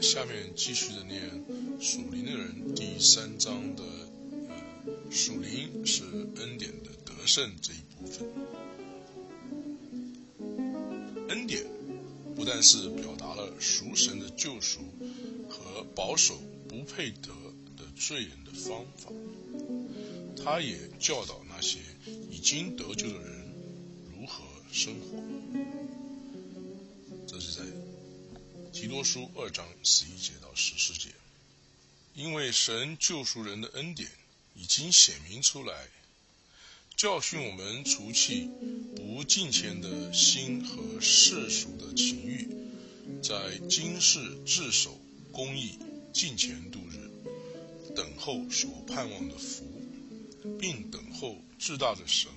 下面继续的念属灵的人第三章的呃属灵是恩典的得胜这一部分。恩典不但是表达了赎神的救赎和保守不配得的罪人的方法，他也教导那些已经得救的人如何生活。这是在提多书二章十一节到十四节，因为神救赎人的恩典已经显明出来，教训我们除去不敬虔的心和世俗的情欲，在今世自守公义、敬虔度日，等候所盼望的福，并等候至大的神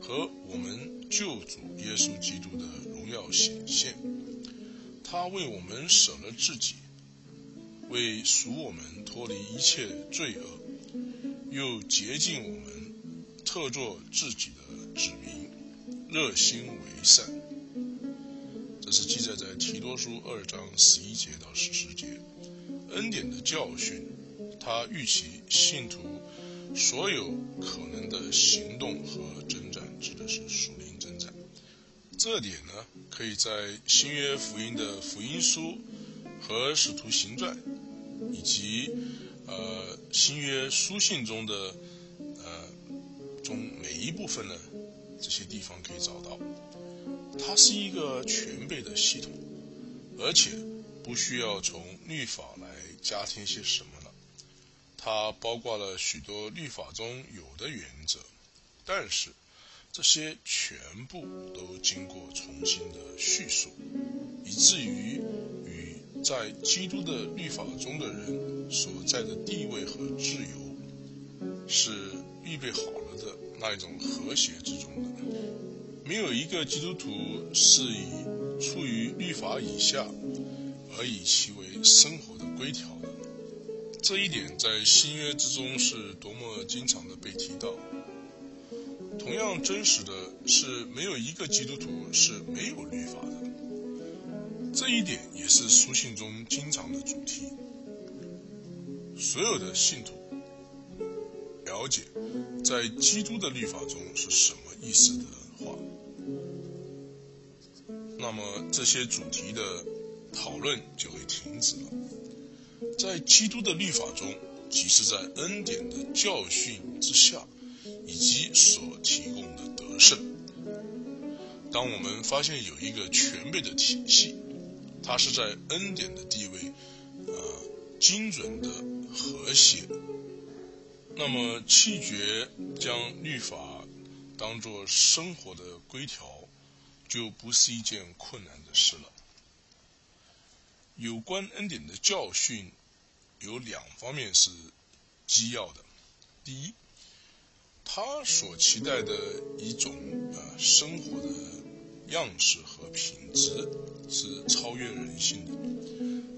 和我们救主耶稣基督的荣耀显现。他为我们舍了自己，为赎我们脱离一切罪恶，又洁净我们，特作自己的子民，热心为善。这是记载在提多书二章十一节到十四节。恩典的教训，他预期信徒所有可能的行动和征战，指的是属灵征战。这点呢？可以在新约福音的福音书和使徒行传，以及呃新约书信中的呃中每一部分呢这些地方可以找到。它是一个全备的系统，而且不需要从律法来加添些什么了。它包括了许多律法中有的原则，但是。这些全部都经过重新的叙述，以至于与在基督的律法中的人所在的地位和自由，是预备好了的那一种和谐之中的。没有一个基督徒是以处于律法以下，而以其为生活的规条的。这一点在新约之中是多么经常的被提到。同样真实的是，没有一个基督徒是没有律法的。这一点也是书信中经常的主题。所有的信徒了解，在基督的律法中是什么意思的话，那么这些主题的讨论就会停止了。在基督的律法中，即是在恩典的教训之下。以及所提供的得胜。当我们发现有一个全备的体系，它是在恩典的地位，呃，精准的和谐，那么弃绝将律法当做生活的规条，就不是一件困难的事了。有关恩典的教训有两方面是基要的，第一。他所期待的一种呃生活的样式和品质是超越人性的，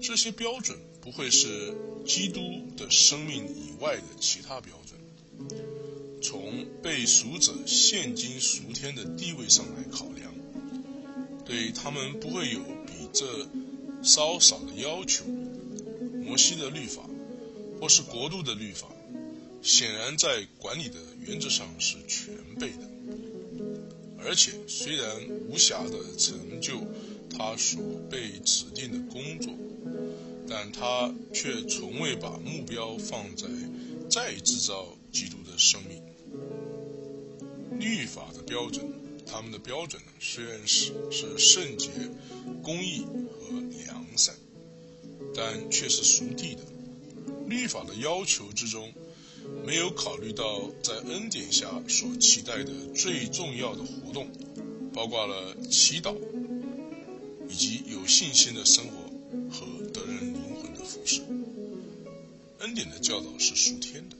这些标准不会是基督的生命以外的其他标准。从被赎者现今赎天的地位上来考量，对他们不会有比这稍少的要求。摩西的律法，或是国度的律法。显然，在管理的原则上是全备的，而且虽然无暇的成就他所被指定的工作，但他却从未把目标放在再制造基督的生命。律法的标准，他们的标准呢，虽然是是圣洁、公义和良善，但却是属地的。律法的要求之中。没有考虑到在恩典下所期待的最重要的活动，包括了祈祷，以及有信心的生活和得人灵魂的服饰。恩典的教导是属天的，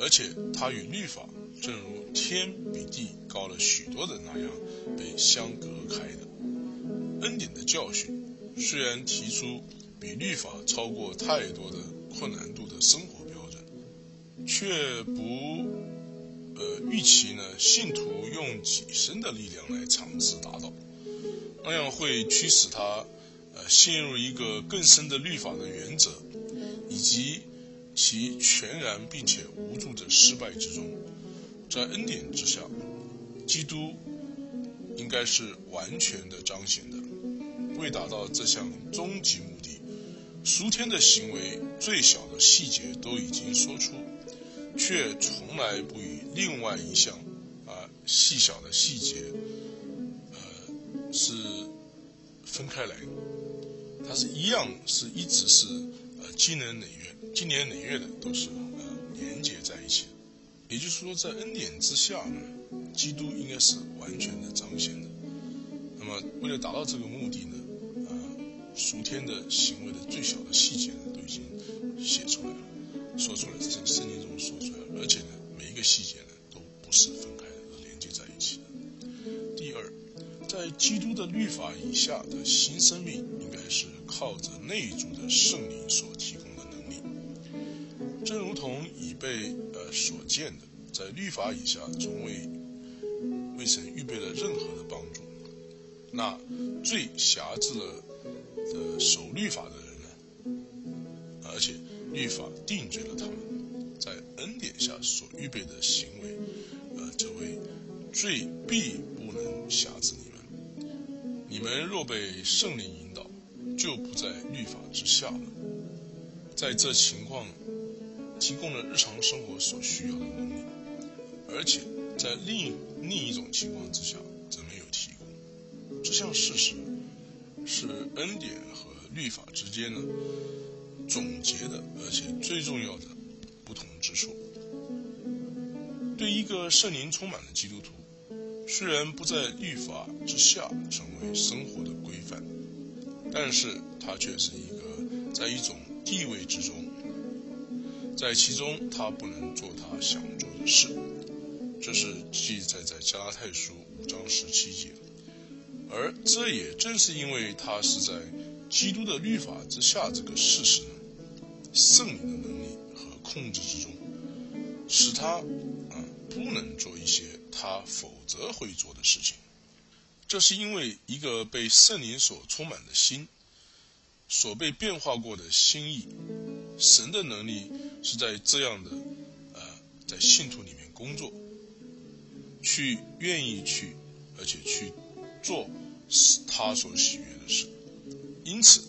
而且它与律法，正如天比地高了许多的那样，被相隔开的。恩典的教训虽然提出比律法超过太多的困难度的生活。却不，呃，预期呢，信徒用己身的力量来尝试达到，那样会驱使他，呃，陷入一个更深的律法的原则，以及其全然并且无助的失败之中，在恩典之下，基督应该是完全的彰显的。为达到这项终极目的，赎天的行为最小的细节都已经说出，却从来不与另外一项啊细小的细节，呃是分开来，它是一样是一直是呃经年累月、经年累月的都是呃连接在一起的。也就是说，在恩典之下呢，基督应该是完全的彰显的。那么，为了达到这个目的呢？属天的行为的最小的细节呢，都已经写出来了，说出来，在圣经中说出来，而且呢，每一个细节呢，都不是分开的，是连接在一起的。第二，在基督的律法以下的新生命，应该是靠着内住的圣灵所提供的能力。正如同已被呃所见的，在律法以下从未未曾预备了任何的帮助，那最狭制了。的守律法的，律法定罪了他们，在恩典下所预备的行为，呃，这为罪必不能辖制你们。你们若被圣灵引导，就不在律法之下了。在这情况，提供了日常生活所需要的能力，而且在另另一种情况之下，则没有提供。这项事实。是恩典和律法之间呢总结的，而且最重要的不同之处。对一个圣灵充满的基督徒，虽然不在律法之下成为生活的规范，但是他却是一个在一种地位之中，在其中他不能做他想做的事。这是记载在加拉太书五章十七节。而这也正是因为他是在基督的律法之下这个事实呢，圣灵的能力和控制之中，使他啊不能做一些他否则会做的事情。这是因为一个被圣灵所充满的心，所被变化过的心意，神的能力是在这样的呃在信徒里面工作，去愿意去，而且去做。他所喜悦的事，因此，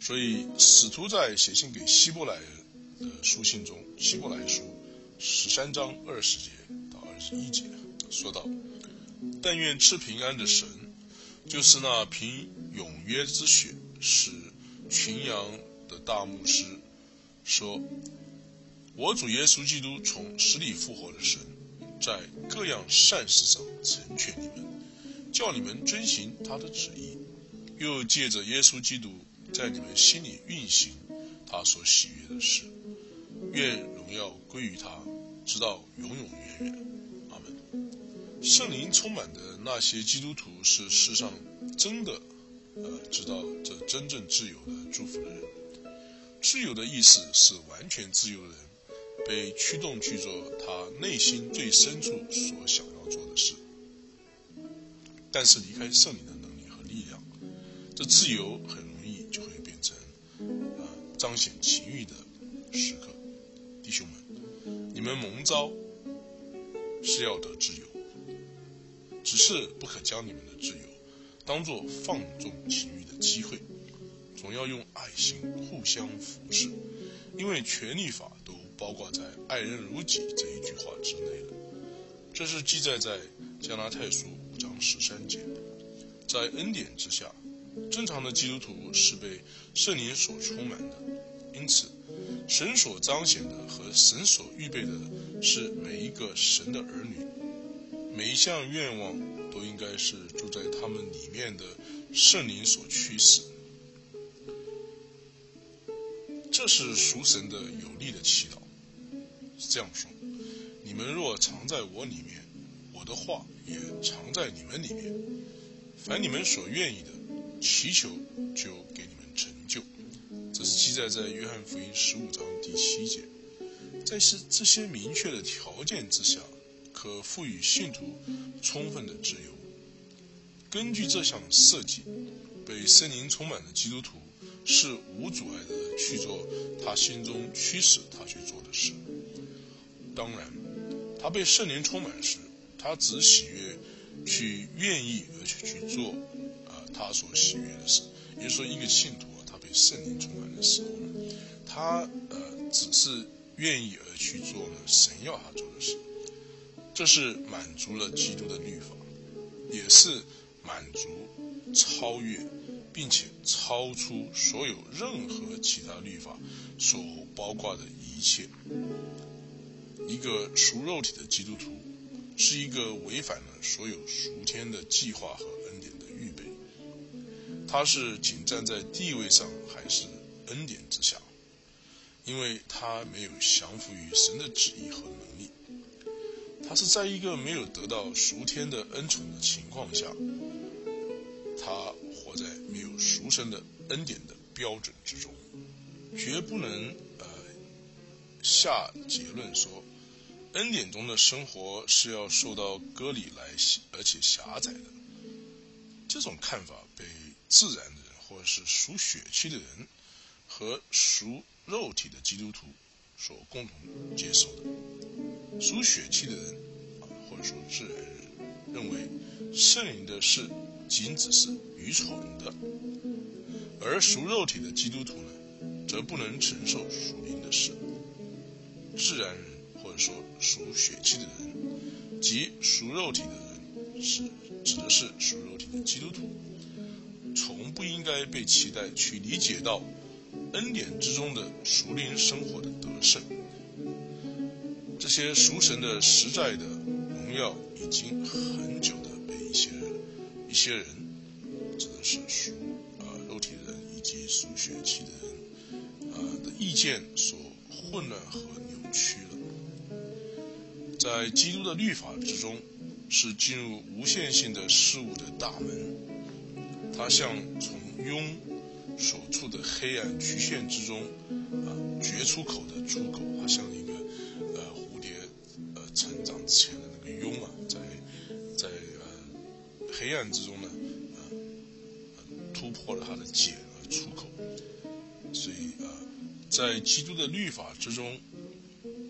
所以使徒在写信给希伯来人的书信中，希伯来书十三章二十节到二十一节说道：“但愿赐平安的神，就是那凭永约之血使群羊的大牧师，说：我主耶稣基督从死里复活的神，在各样善事上成全你们。”叫你们遵行他的旨意，又借着耶稣基督在你们心里运行他所喜悦的事，愿荣耀归于他，直到永永远远。阿门。圣灵充满的那些基督徒是世上真的，呃，知道这真正自由的祝福的人。自由的意思是完全自由的人，被驱动去做他内心最深处所想要做的事。但是离开圣灵的，这自由很容易就会变成，呃，彰显情欲的时刻。弟兄们，你们蒙召是要得自由，只是不可将你们的自由当做放纵情欲的机会，总要用爱心互相服侍，因为全律法都包括在“爱人如己”这一句话之内了。这是记载在加拉太书。五章十三节，在恩典之下，正常的基督徒是被圣灵所充满的，因此，神所彰显的和神所预备的，是每一个神的儿女，每一项愿望都应该是住在他们里面的圣灵所驱使。这是属神的有力的祈祷，是这样说：你们若藏在我里面。我的话也藏在你们里面，凡你们所愿意的，祈求就给你们成就。这是记载在约翰福音十五章第七节。在是这些明确的条件之下，可赋予信徒充分的自由。根据这项设计，被圣灵充满的基督徒是无阻碍的去做他心中驱使他去做的事。当然，他被圣灵充满时，他只喜悦去愿意而且去做他所喜悦的事。也就是说，一个信徒啊，他被圣灵充满的时候呢，他呃只是愿意而去做呢神要他做的事。这是满足了基督的律法，也是满足、超越，并且超出所有任何其他律法所包括的一切。一个属肉体的基督徒，是一个违反了所有属天的计划和。他是仅站在地位上，还是恩典之下？因为他没有降服于神的旨意和能力。他是在一个没有得到赎天的恩宠的情况下，他活在没有赎神的恩典的标准之中，绝不能呃下结论说，恩典中的生活是要受到割礼来而且狭窄的。这种看法自然的人或者是属血气的人和属肉体的基督徒所共同接受的。属血气的人啊，或者说自然人，认为圣灵的事仅只是愚蠢的；而属肉体的基督徒呢，则不能承受属灵的事。自然人或者说属血气的人，即属肉体的人，是指的是属肉体的基督徒，不应该被期待去理解到恩典之中的熟灵生活的得胜。这些熟神的实在的荣耀，已经很久的被一些、一些人，指的是属啊肉体的人以及属血气的人啊的意见所混乱和扭曲了。在基督的律法之中，是进入无限性的事物的大门。它像从庸所处的黑暗曲线之中啊掘出口的出口，它像一个呃蝴蝶呃。成长之前的那个蛹啊，在在呃黑暗之中呢，呃突破了它的茧而出口，所以啊，在基督的律法之中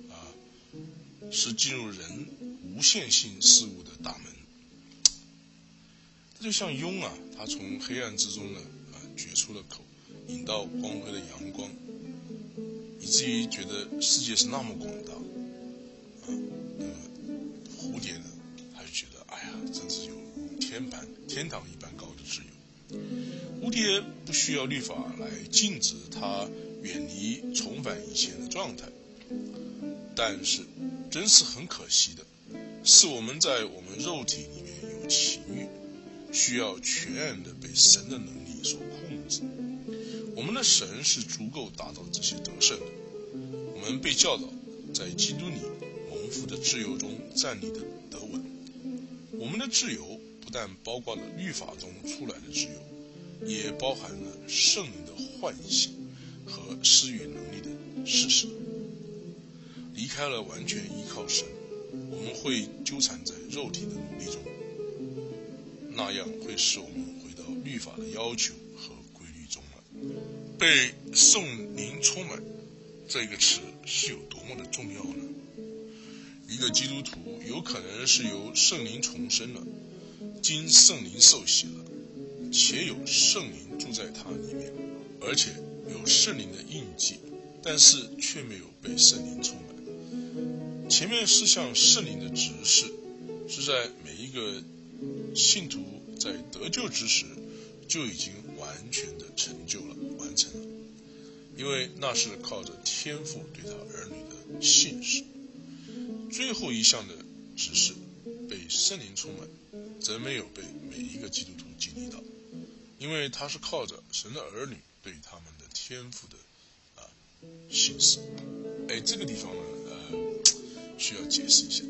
啊，是进入人无限性事物的大门。它就像蛹啊，它从黑暗之中呢啊掘出了口，引到光辉的阳光，以至于觉得世界是那么广大。那么蝴蝶呢，他就觉得，哎呀，真是有天般天堂一般高的自由，蝴蝶不需要律法来禁止它远离重返以前的状态。但是，真是很可惜的，是我们在我们肉体里面有情欲，需要全然的被神的能力所控制。我们的神是足够达到这些得胜的。我们被教导在基督里蒙福的自由中站立的得稳。我们的自由。不但包括了律法中出来的自由，也包含了圣灵的唤醒和施予能力的事实。离开了完全依靠神，我们会纠缠在肉体的努力中，那样会使我们回到律法的要求和规律中了。被圣灵充满这个词是有多么的重要呢？一个基督徒有可能是由圣灵重生了。经圣灵受洗了，且有圣灵住在他里面，而且有圣灵的印记，但是却没有被圣灵充满。前面是向圣灵的指示，是在每一个信徒在得救之时就已经完全的成就了、完成了，因为那是靠着天父对他儿女的信使。最后一项的指示被圣灵充满。则没有被每一个基督徒经历到，因为他是靠着神的儿女对他们的天赋的啊信使。哎，这个地方呢，呃，需要解释一下。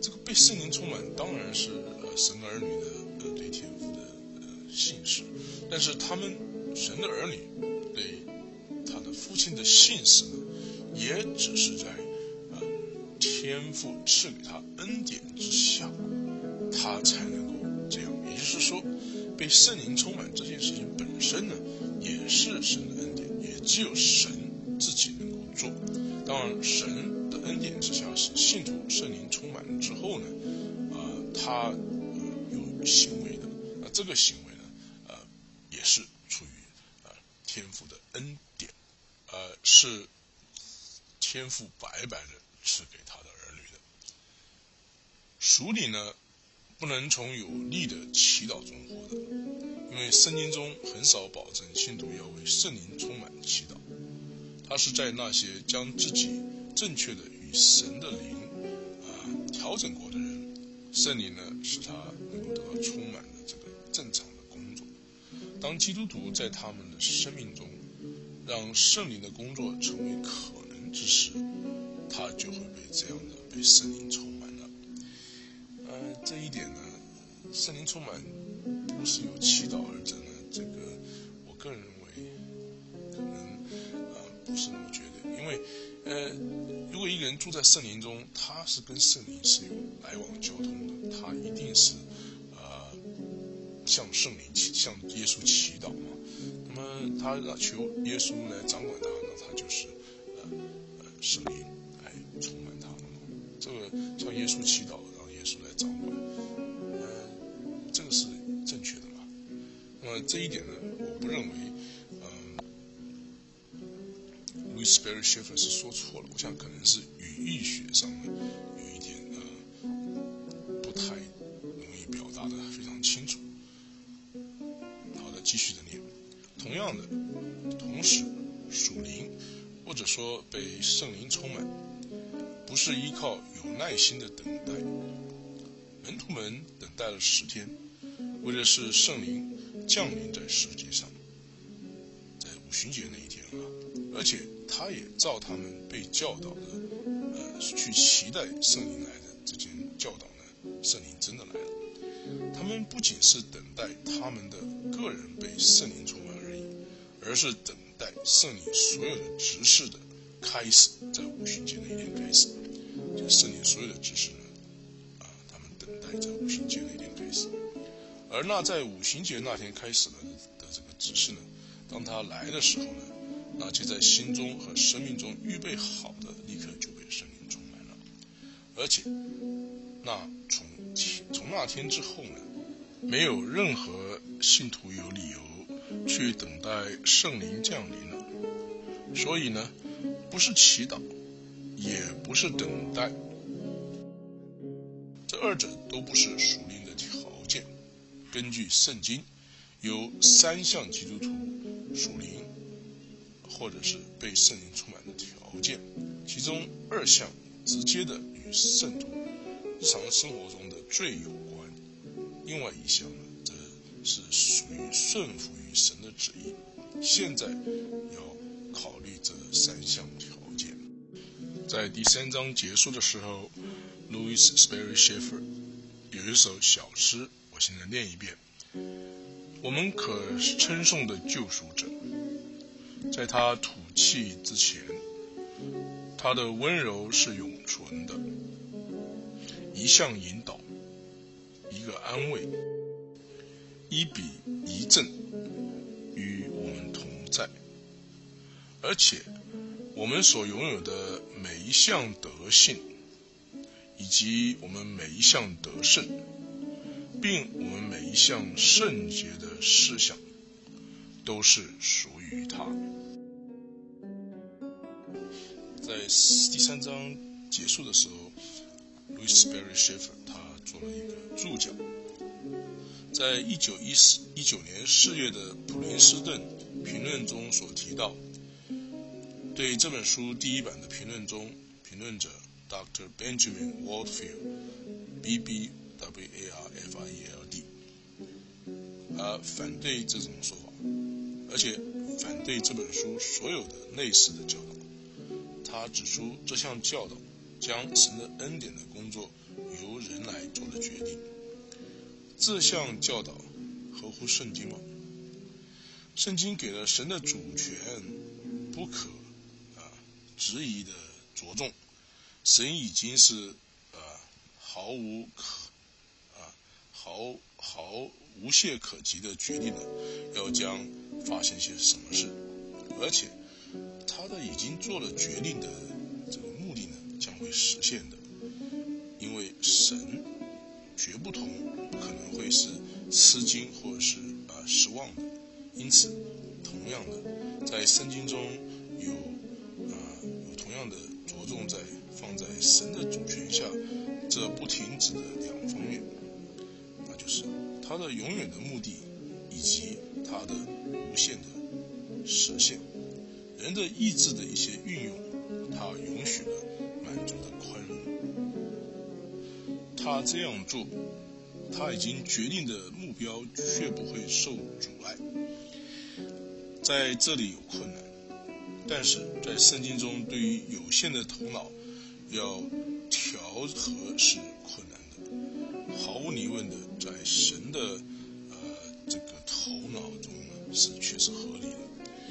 这个被圣灵充满，当然是神儿女的呃对天父的呃信使，但是他们神的儿女对他的父亲的信使呢，也只是在啊天赋赐给他恩典之下，他才能够。这样，也就是说，被圣灵充满这件事情本身呢，也是神的恩典，也只有神自己能够做。当然，神的恩典之下，是信徒圣灵充满了之后呢，啊，他行为的，那这个行为呢，呃，也是出于呃天赋的恩典，呃，是天赋白白的赐给他的儿女的。属灵呢？不能从有力的祈祷中获得，因为圣经中很少保证信徒要为圣灵充满祈祷。他是在那些将自己正确的与神的灵啊调整过的人，圣灵呢使他能够得到充满了这个正常的工作。当基督徒在他们的生命中让圣灵的工作成为可能之时，他就会被这样的被圣灵充满了。这一点呢，圣灵充满不是由祈祷而成的。这个我个人认为，可能啊不是那么绝对。因为呃，如果一个人住在圣灵中，他是跟圣灵是有来往交通的，他一定是向圣灵祈向耶稣祈祷嘛。那么他求耶稣来掌管他，那他就是呃呃圣灵来充满他了嘛。这个向耶稣祈祷。让耶稣来掌管，呃，这个是正确的嘛？那么这一点呢，我不认为，嗯，Louis Berry s h e f f e r 是说错了。我想可能是语义学上呢或者说被圣灵充满，不是依靠有耐心的等待。门徒们等待了十天，为的是圣灵降临在世界上，在五旬节那一天啊，而且他也照他们被教导的，呃，去期待圣灵来的这件教导呢，圣灵真的来了。他们不仅是等待他们的个人被圣灵充满而已，而是等在圣灵所有的执事的开始，在五旬节那一天开始，就圣灵所有的执事呢，啊，他们等待。在五旬节那天开始，而那在五旬节那天开始的的这个指示呢，当他来的时候呢，那就在心中和生命中预备好的，立刻就被圣灵充满了。而且，那从从那天之后呢，没有任何信徒有理由去等待圣灵降临了。所以呢，不是祈祷，也不是等待。这二者都不是属灵的条件。根据圣经，有三项基督徒属灵或者是被圣灵充满的条件，其中二项直接的与圣徒日常生活中的罪有关，另外一项呢，是属于顺服于神的旨意。现在要考虑这三项条件。在第三章结束的时候。Louis Sperry Schaeffer 有一首小诗，我现在念一遍。我们可称颂的救赎者，在他吐气之前，他的温柔是永存的，一项引导，一个安慰，一笔一阵，与我们同在，而且我们所拥有的每一项德性。以及我们每一项德胜，并我们每一项圣洁的事项，都是属于他。在第三章结束的时候，Louis Berry Schaeffer 他做了一个注脚，在一九一四一九年四月的普林斯顿评论中所提到，对这本书第一版的评论中，评论者。Dr. Benjamin Wardfield，B.B.W.A.R.F.I.E.L.D. 而反对这种说法，而且反对这本书所有的类似的教导。他指出，这项教导将神的恩典的工作由人来做的决定。这项教导合乎圣经吗？圣经给了神的主权不可啊质疑的着重。神已经是，啊，毫无可，啊，毫毫无懈可击的决定了要将发生些什么事，而且他的已经做了决定的这个目的呢将会实现的，因为神绝不同可能会是吃惊或者是啊失望的，因此同样的在圣经中有啊有同样的着重在放在神的主权下这不停止的两方面。那就是他的永远的目的，以及他的无限的实现，人的意志的一些运用，它允许了满足的宽容。他这样做，他已经决定的目标却不会受阻碍。在这里有困难，但是在圣经中，对于有限的头脑要调和是困难的，毫无疑问的。在神的呃这个头脑中呢，是确实合理的。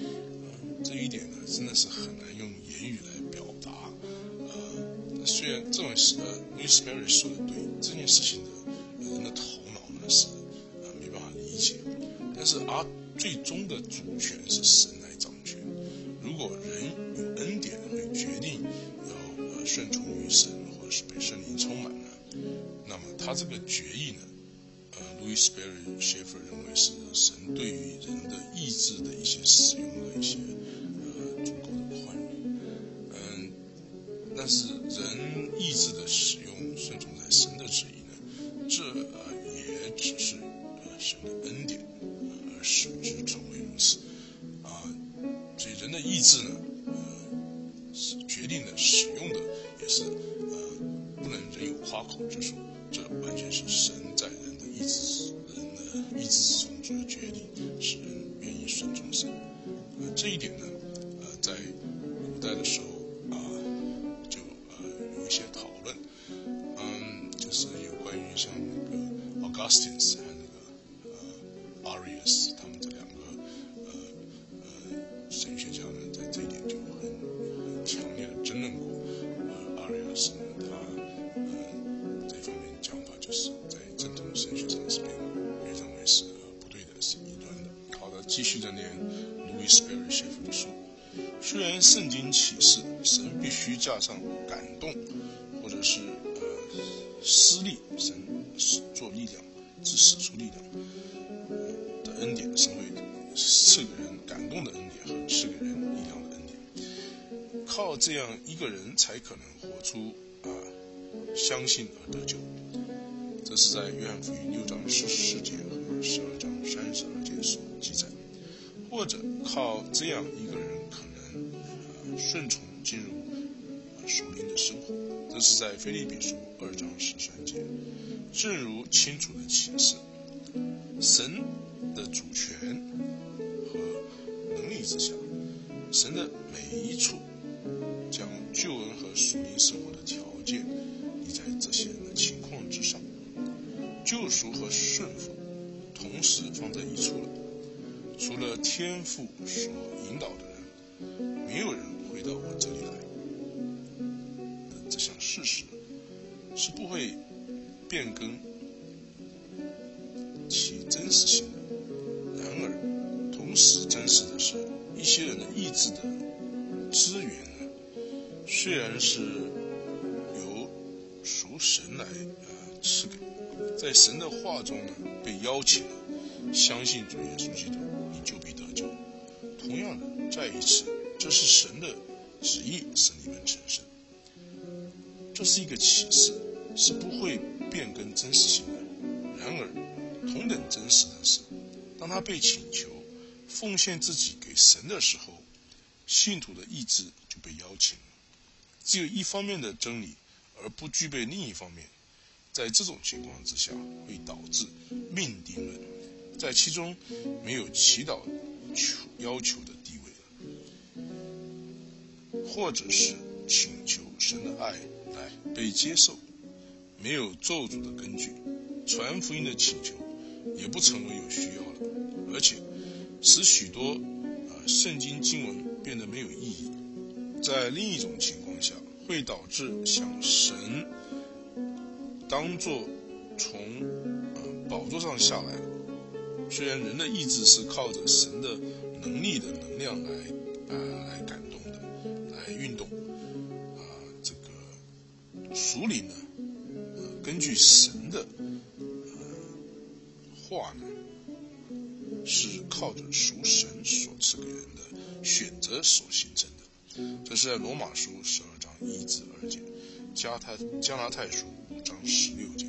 呃，这一点呢，真的是很难用言语来表达。呃，虽然这种事，呃，Louis Perry 说的对，这件事情的人的头脑呢是呃没办法理解，但是而最终的主权是神来掌权。如果人有恩典，会决定要呃顺从于神，或者是被圣灵充满了，那么他这个决议呢？Louis Perry s h a f e r 认为是神对于人的意志的一些使用的一些呃足够的宽容，嗯，但是继续的念 Louis Perry Schaeffer 的书。虽然圣经启示神必须加上感动，或者是呃施力，神做力量，是使出力量的恩典，神会赐给人感动的恩典和赐给人力量的恩典。靠这样一个人才可能活出啊相信而得救。这是在约翰福音六章十四节和十二章三十二节所记载，或者靠这样一个人可能顺从进入属灵的生活，这是在腓立比书二章十三节。正如清楚的启示，神的主权和能力之下，神的每一处将救恩和属灵生活的条件立在这些人的情况之上。救赎和顺服同时放在一处了。除了天赋所引导的人，没有人会到我这里来。这项事实是不会变更其真实性的。然而，同时真实的是，一些人的意志的资源呢，虽然是由属神来呃赐给。在神的话中呢，被邀请了，相信主耶稣基督，同样的，再一次，这是神的旨意，使你们成圣。这是一个启示，是不会变更真实性的。然而，同等真实的是，当他被请求奉献自己给神的时候，信徒的意志就被邀请了。只有一方面的真理，而不具备另一方面。在这种情况之下，会导致命定论，在其中没有祈祷求要求的地位了，或者是请求神的爱来被接受，没有咒诅的根据，传福音的请求也不成为有需要了，而且使许多啊圣经经文变得没有意义。在另一种情况下，会导致想神。当做从呃宝座上下来虽然人的意志是靠着神的能力的能量来呃来感动的，来运动啊，这个属灵呢，呃，根据神的呃话呢，是靠着属神所赐给人的选择所形成的。这是在罗马书十二章一至二节，加太加拿太书五章十六节，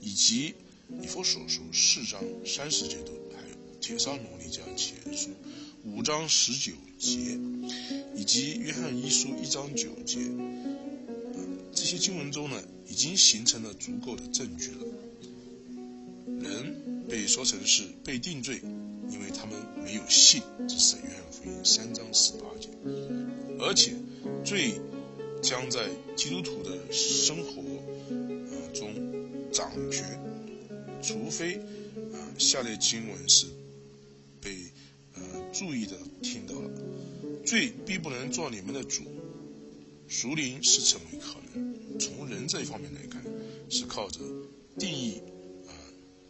以及。以佛所书四章三十节都还有铁砂奴隶加前书五章十九节，以及约翰一书一章九节，这些经文中呢，已经形成了足够的证据了。人被说成是被定罪，因为他们没有信，这是约翰福音三章十八节，而且罪将在基督徒的生活呃中掌权。除非，啊，下列经文是被呃注意的听到了，罪必不能做你们的主，属灵是成为可能。从人这一方面来看，是靠着定义啊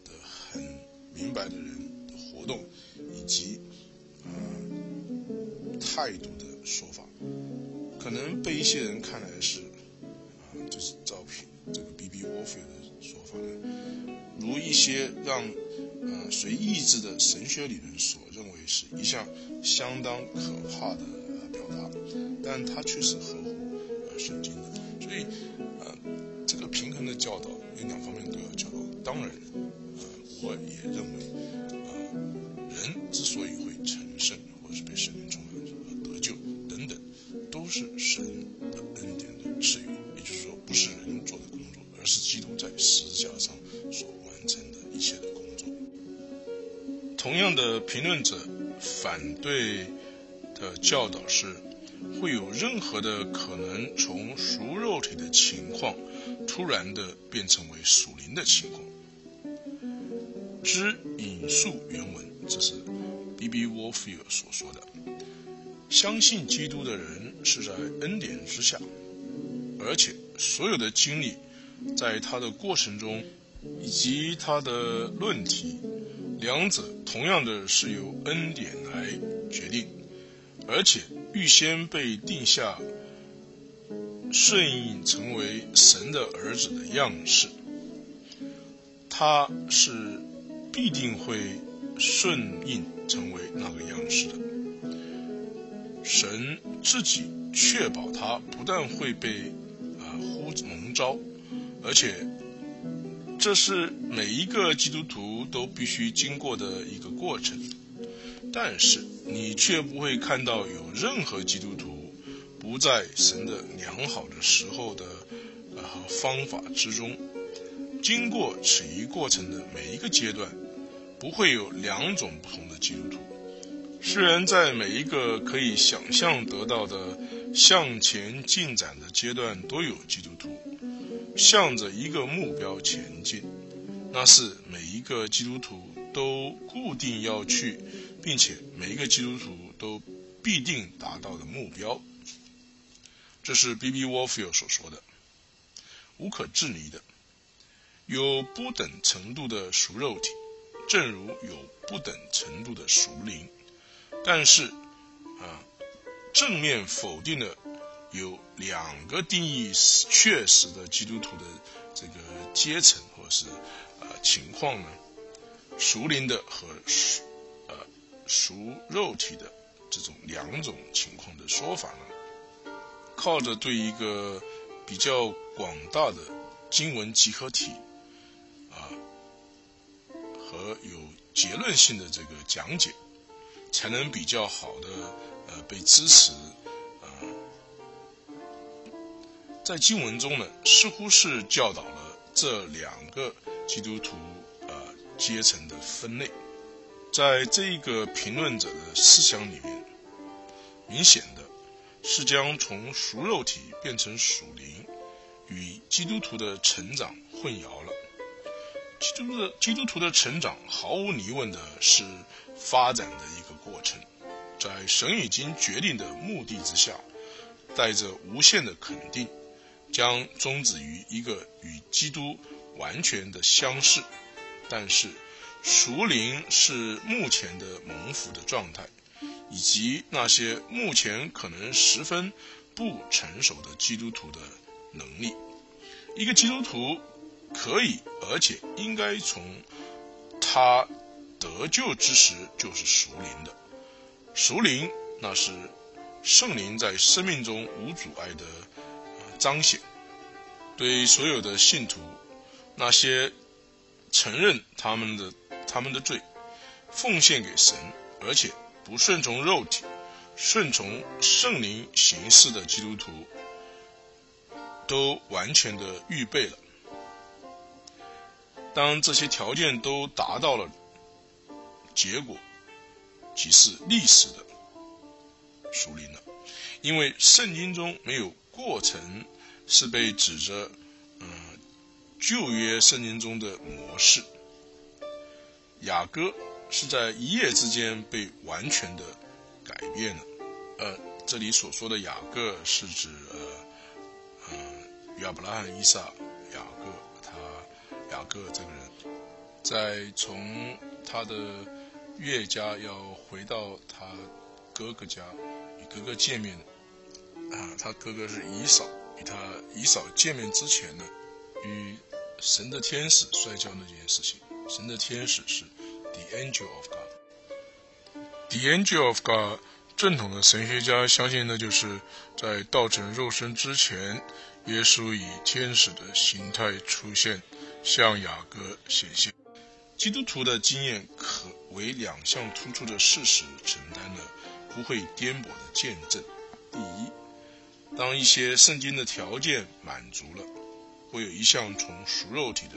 的很明白的人的活动以及啊态度的说法，可能被一些人看来是啊就是照片这个 B B O F 的说法呢。如一些让呃随意志的神学理论所认为是一项相当可怕的表达，但它却是合乎呃圣经的。所以呃这个平衡的教导有两方面都要教导。当然呃我也认为呃人之所评论者反对的教导是，会有任何的可能从属肉体的情况，突然的变成为属灵的情况。之引述原文，这是 B.B. Warfield 所说的：相信基督的人是在恩典之下，而且所有的经历，在他的过程中。以及他的论题，两者同样的是由恩典来决定，而且预先被定下顺应成为神的儿子的样式，他是必定会顺应成为那个样式的。神自己确保他不但会被啊呼蒙召，而且。这是每一个基督徒都必须经过的一个过程，但是你却不会看到有任何基督徒不在神的良好的时候的呃方法之中，经过此一过程的每一个阶段，不会有两种不同的基督徒。虽然在每一个可以想象得到的向前进展的阶段都有基督徒。向着一个目标前进，那是每一个基督徒都固定要去，并且每一个基督徒都必定达到的目标。这是 B.B. Warfield 所说的，无可置疑的。有不等程度的熟肉体，正如有不等程度的熟灵。但是，啊，正面否定的。有两个定义是确实的基督徒的这个阶层或是呃情况呢，熟灵的和熟呃熟肉体的这种两种情况的说法呢，靠着对一个比较广大的经文集合体啊和有结论性的这个讲解，才能比较好的呃被支持。在经文中呢，似乎是教导了这两个基督徒呃阶层的分类，在这一个评论者的思想里面，明显的是将从属肉体变成属灵，与基督徒的成长混淆了。基督的基督徒的成长毫无疑问的是发展的一个过程，在神已经决定的目的之下，带着无限的肯定。将终止于一个与基督完全的相似，但是属灵是目前的蒙福的状态，以及那些目前可能十分不成熟的基督徒的能力。一个基督徒可以，而且应该从他得救之时就是属灵的。属灵那是圣灵在生命中无阻碍的彰显。对所有的信徒，那些承认他们的他们的罪，奉献给神，而且不顺从肉体，顺从圣灵行事的基督徒，都完全的预备了。当这些条件都达到了，结果即是历史的属灵了，因为圣经中没有过程。是被指着，嗯，旧约圣经中的模式。雅各是在一夜之间被完全的改变了。呃，这里所说的雅各是指呃，嗯，亚伯拉罕、伊萨、雅各，他雅各这个人，在从他的岳家要回到他哥哥家与哥哥见面，啊，他哥哥是以扫。与他以扫见面之前呢，与神的天使摔跤那件事情。神的天使是 the angel of God。the angel of God，正统的神学家相信那就是在道成肉身之前，耶稣以天使的形态出现，向雅各显现。基督徒的经验可为两项突出的事实承担了不会颠簸的见证。第一。当一些圣经的条件满足了，会有一项从熟肉体的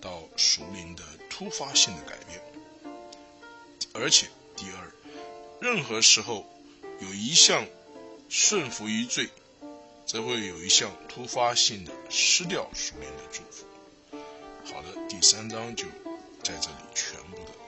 到熟灵的突发性的改变。而且，第二，任何时候有一项顺服于罪，则会有一项突发性的失掉熟灵的祝福。好的，第三章就在这里全部的。